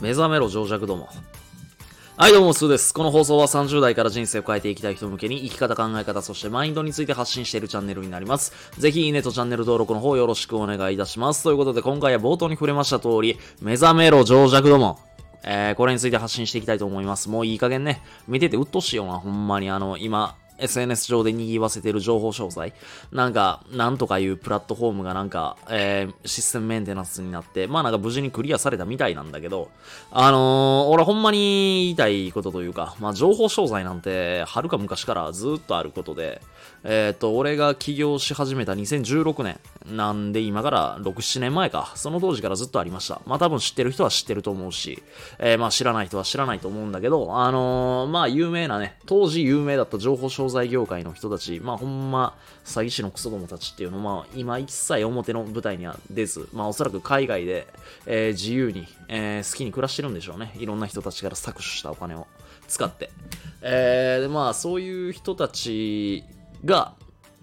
目覚めろ情弱ども。はい、どうも、スーです。この放送は30代から人生を変えていきたい人向けに生き方、考え方、そしてマインドについて発信しているチャンネルになります。ぜひ、いいねとチャンネル登録の方よろしくお願いいたします。ということで、今回は冒頭に触れました通り、目覚めろ情弱ども。えー、これについて発信していきたいと思います。もういい加減ね、見ててうっとしいよな、ほんまに。あの、今、SNS 上で賑わせてる情報詳細。なんか、なんとかいうプラットフォームがなんか、えー、システムメンテナンスになって、まあなんか無事にクリアされたみたいなんだけど、あのー、俺ほんまに言いたいことというか、まあ情報詳細なんて、はるか昔からずっとあることで、えっ、と、俺が起業し始めた2016年なんで今から6、7年前か、その当時からずっとありました。まあ多分知ってる人は知ってると思うし、えー、まあ知らない人は知らないと思うんだけど、あのー、まあ有名なね、当時有名だった情報詳細商材業界の人たち、まあほんま、詐欺師のクソどもたちっていうのは、まあ今一切表の舞台には出ず、まあおそらく海外で、えー、自由に、えー、好きに暮らしてるんでしょうね。いろんな人たちから搾取したお金を使って。えー、でまあそういう人たちが、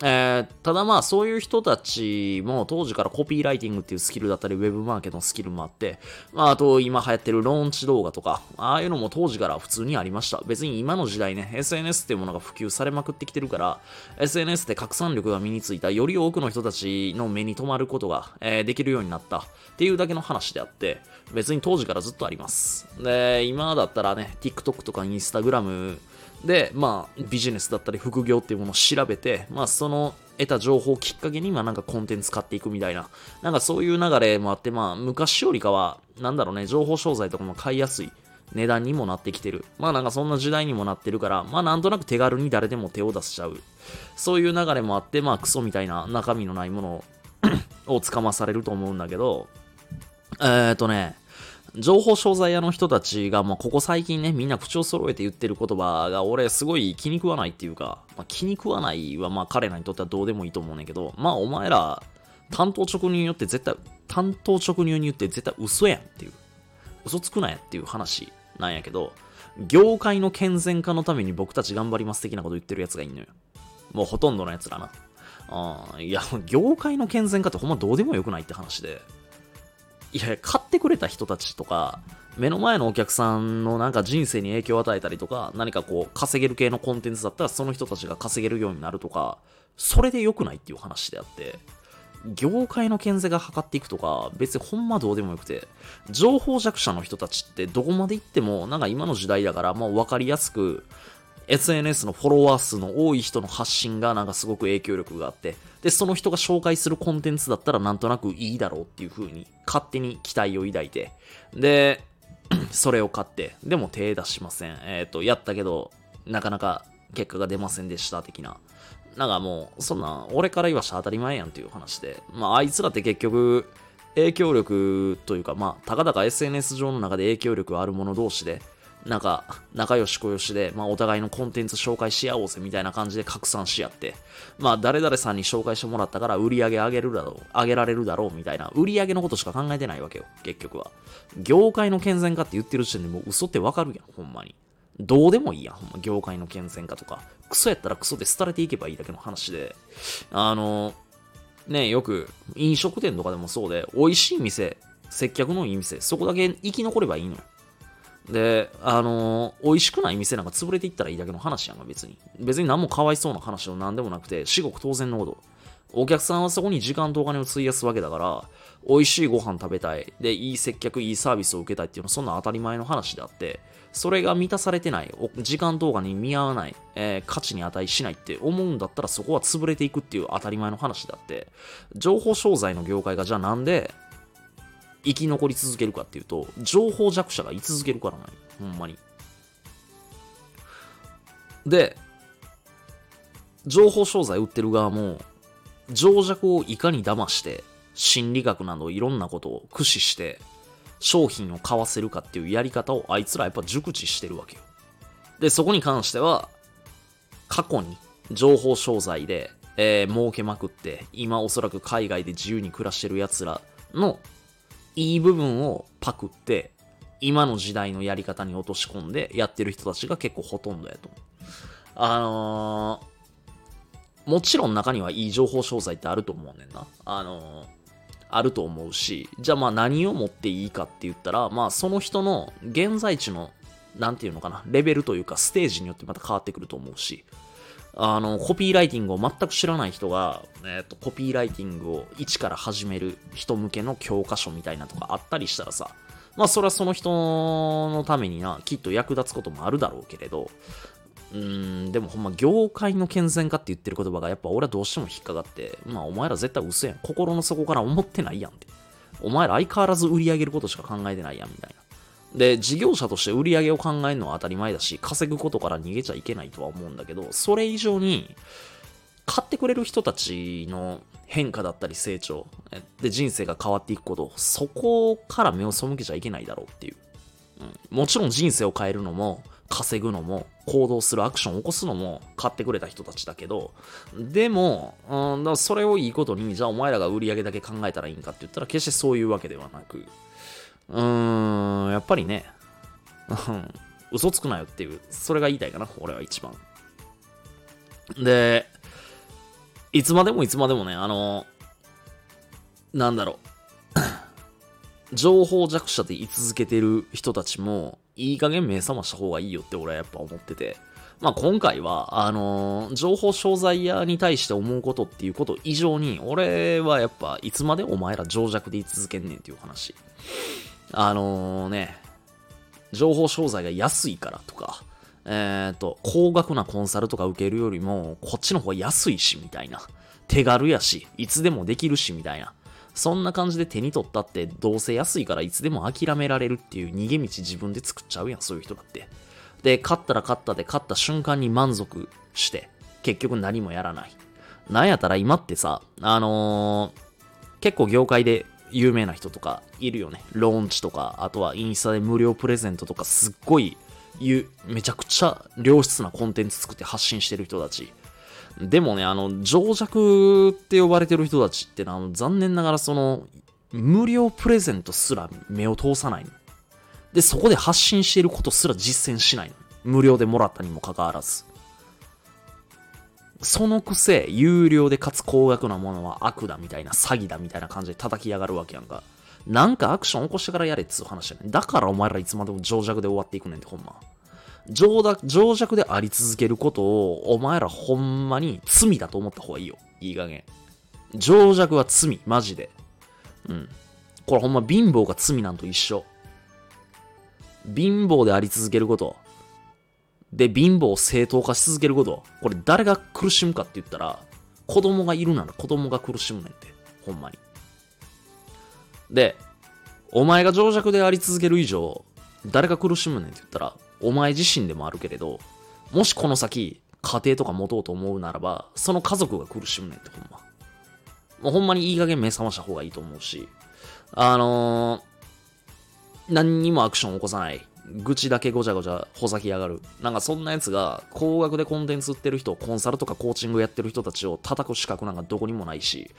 えー、ただまあそういう人たちも当時からコピーライティングっていうスキルだったりウェブマーケットのスキルもあって、まああと今流行ってるローンチ動画とか、ああいうのも当時から普通にありました。別に今の時代ね、SNS っていうものが普及されまくってきてるから、SNS で拡散力が身についたより多くの人たちの目に留まることが、えー、できるようになったっていうだけの話であって、別に当時からずっとあります。で、今だったらね、TikTok とか Instagram で、まあ、ビジネスだったり副業っていうものを調べて、まあ、その得た情報をきっかけに、まあ、なんかコンテンツ買っていくみたいな、なんかそういう流れもあって、まあ、昔よりかは、なんだろうね、情報商材とかも買いやすい値段にもなってきてる。まあなんかそんな時代にもなってるから、まあなんとなく手軽に誰でも手を出しちゃう。そういう流れもあって、まあクソみたいな中身のないもの をつかまされると思うんだけど、えー、っとね、情報商材屋の人たちが、まあ、ここ最近ね、みんな口を揃えて言ってる言葉が、俺、すごい気に食わないっていうか、まあ、気に食わないは、まあ、彼らにとってはどうでもいいと思うねんけど、まあ、お前ら、担当直入によって絶対、担当直入に言って絶対嘘やんっていう、嘘つくなやっていう話なんやけど、業界の健全化のために僕たち頑張ります的なこと言ってるやつがいんのよ。もうほとんどのやつらな。あいや、業界の健全化ってほんまどうでもよくないって話で。いやいや、買ってくれた人たちとか、目の前のお客さんのなんか人生に影響を与えたりとか、何かこう稼げる系のコンテンツだったらその人たちが稼げるようになるとか、それで良くないっていう話であって、業界の健全が測っていくとか、別にほんまどうでもよくて、情報弱者の人たちってどこまで行っても、なんか今の時代だから、まあ分かりやすく、SNS のフォロワー数の多い人の発信がなんかすごく影響力があって、で、その人が紹介するコンテンツだったらなんとなくいいだろうっていう風に勝手に期待を抱いて、で、それを買って、でも手出しません。えっ、ー、と、やったけど、なかなか結果が出ませんでした的な。なんかもう、そんな、俺から言わした当たり前やんっていう話で、まあ、あいつらって結局、影響力というか、まあ、たかだか SNS 上の中で影響力ある者同士で、なんか、仲良し小良しで、まあ、お互いのコンテンツ紹介し合おうぜみたいな感じで拡散し合って、まあ、誰々さんに紹介してもらったから売り上げ上げるだろう、上げられるだろうみたいな、売り上げのことしか考えてないわけよ、結局は。業界の健全化って言ってる時点でもう嘘ってわかるやん、ほんまに。どうでもいいやん、ほんま、業界の健全化とか。クソやったらクソで廃れていけばいいだけの話で。あの、ね、よく飲食店とかでもそうで、美味しい店、接客のいい店、そこだけ生き残ればいいのよ。で、あのー、美味しくない店なんか潰れていったらいいだけの話やんか、別に。別に何もかわいそうな話を何でもなくて、至極当然のこと。お客さんはそこに時間とお金を費やすわけだから、美味しいご飯食べたい。で、いい接客、いいサービスを受けたいっていうのはそんな当たり前の話であって、それが満たされてない、時間とお金に見合わない、えー、価値に値しないって思うんだったらそこは潰れていくっていう当たり前の話であって、情報商材の業界がじゃあなんで生き残り続けるかっていうと、情報弱者が居続けるからない。ほんまに。で、情報商材売ってる側も、情弱をいかに騙して、心理学などいろんなことを駆使して、商品を買わせるかっていうやり方をあいつらやっぱ熟知してるわけよ。で、そこに関しては、過去に情報商材で、えー、儲けまくって、今おそらく海外で自由に暮らしてる奴らのいい部分をパクって、今の時代のやり方に落とし込んでやってる人たちが結構ほとんどやと思う。あのもちろん中にはいい情報商材ってあると思うねんな。あのあると思うし、じゃあまあ何を持っていいかって言ったら、まあその人の現在地の、なんていうのかな、レベルというかステージによってまた変わってくると思うし、あの、コピーライティングを全く知らない人が、えっ、ー、と、コピーライティングを一から始める人向けの教科書みたいなとかあったりしたらさ、まあそれはその人のためにな、きっと役立つこともあるだろうけれど、うーん、でもほんま業界の健全化って言ってる言葉がやっぱ俺はどうしても引っかかって、まあお前ら絶対嘘やん。心の底から思ってないやんって。お前ら相変わらず売り上げることしか考えてないやんみたいな。で、事業者として売り上げを考えるのは当たり前だし、稼ぐことから逃げちゃいけないとは思うんだけど、それ以上に、買ってくれる人たちの変化だったり成長で人生が変わっていくことそこから目を背けちゃいけないだろうっていう、うん、もちろん人生を変えるのも稼ぐのも行動するアクションを起こすのも買ってくれた人たちだけどでも、うん、それをいいことにじゃあお前らが売り上げだけ考えたらいいんかって言ったら決してそういうわけではなくうーんやっぱりねうん 嘘つくなよっていうそれが言いたいかな俺は一番でいつまでもいつまでもね、あの、なんだろう。情報弱者で居続けてる人たちも、いい加減目覚ました方がいいよって俺はやっぱ思ってて。まあ今回は、あのー、情報商材屋に対して思うことっていうこと以上に、俺はやっぱいつまでお前ら情弱で居続けんねんっていう話。あのー、ね、情報商材が安いからとか、えっ、ー、と、高額なコンサルとか受けるよりも、こっちの方が安いし、みたいな。手軽やし、いつでもできるし、みたいな。そんな感じで手に取ったって、どうせ安いからいつでも諦められるっていう逃げ道自分で作っちゃうやん、そういう人だって。で、勝ったら勝ったで、勝った瞬間に満足して、結局何もやらない。なんやったら今ってさ、あのー、結構業界で有名な人とかいるよね。ローンチとか、あとはインスタで無料プレゼントとかすっごいいうめちゃくちゃ良質なコンテンツ作って発信してる人たち。でもね、あの、情弱って呼ばれてる人たちってのは、残念ながらその、無料プレゼントすら目を通さないの。で、そこで発信していることすら実践しないの。無料でもらったにもかかわらず。そのくせ、有料でかつ高額なものは悪だみたいな、詐欺だみたいな感じで叩き上がるわけやんか。なんかアクション起こしてからやれっつう話やねん。だからお前らいつまでも情弱で終わっていくねんってほんま。情情弱であり続けることをお前らほんまに罪だと思った方がいいよ。いい加減。情弱は罪、マジで。うん。これほんま貧乏が罪なんと一緒。貧乏であり続けること。で、貧乏を正当化し続けること。これ誰が苦しむかって言ったら、子供がいるなら子供が苦しむねんって。ほんまに。で、お前が情弱であり続ける以上、誰が苦しむねんって言ったら、お前自身でもあるけれど、もしこの先、家庭とか持とうと思うならば、その家族が苦しむねんってほんま。もうほんまにいい加減目覚ました方がいいと思うし、あのー、何にもアクション起こさない。愚痴だけごちゃごちゃほざきやがる。なんかそんなやつが、高額でコンテンツ売ってる人、コンサルとかコーチングやってる人たちを叩く資格なんかどこにもないし、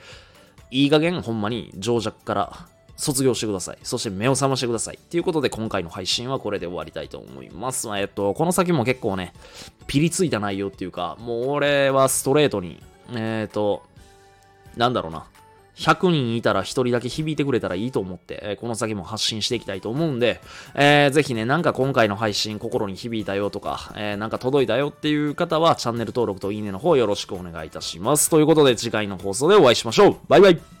いい加減ほんまに情弱から卒業してください。そして目を覚ましてください。ということで今回の配信はこれで終わりたいと思います。えっと、この先も結構ね、ピリついた内容っていうか、もう俺はストレートに、えっ、と、なんだろうな。100人いたら1人だけ響いてくれたらいいと思って、え、この先も発信していきたいと思うんで、えー、ぜひね、なんか今回の配信心に響いたよとか、えー、なんか届いたよっていう方はチャンネル登録といいねの方よろしくお願いいたします。ということで次回の放送でお会いしましょう。バイバイ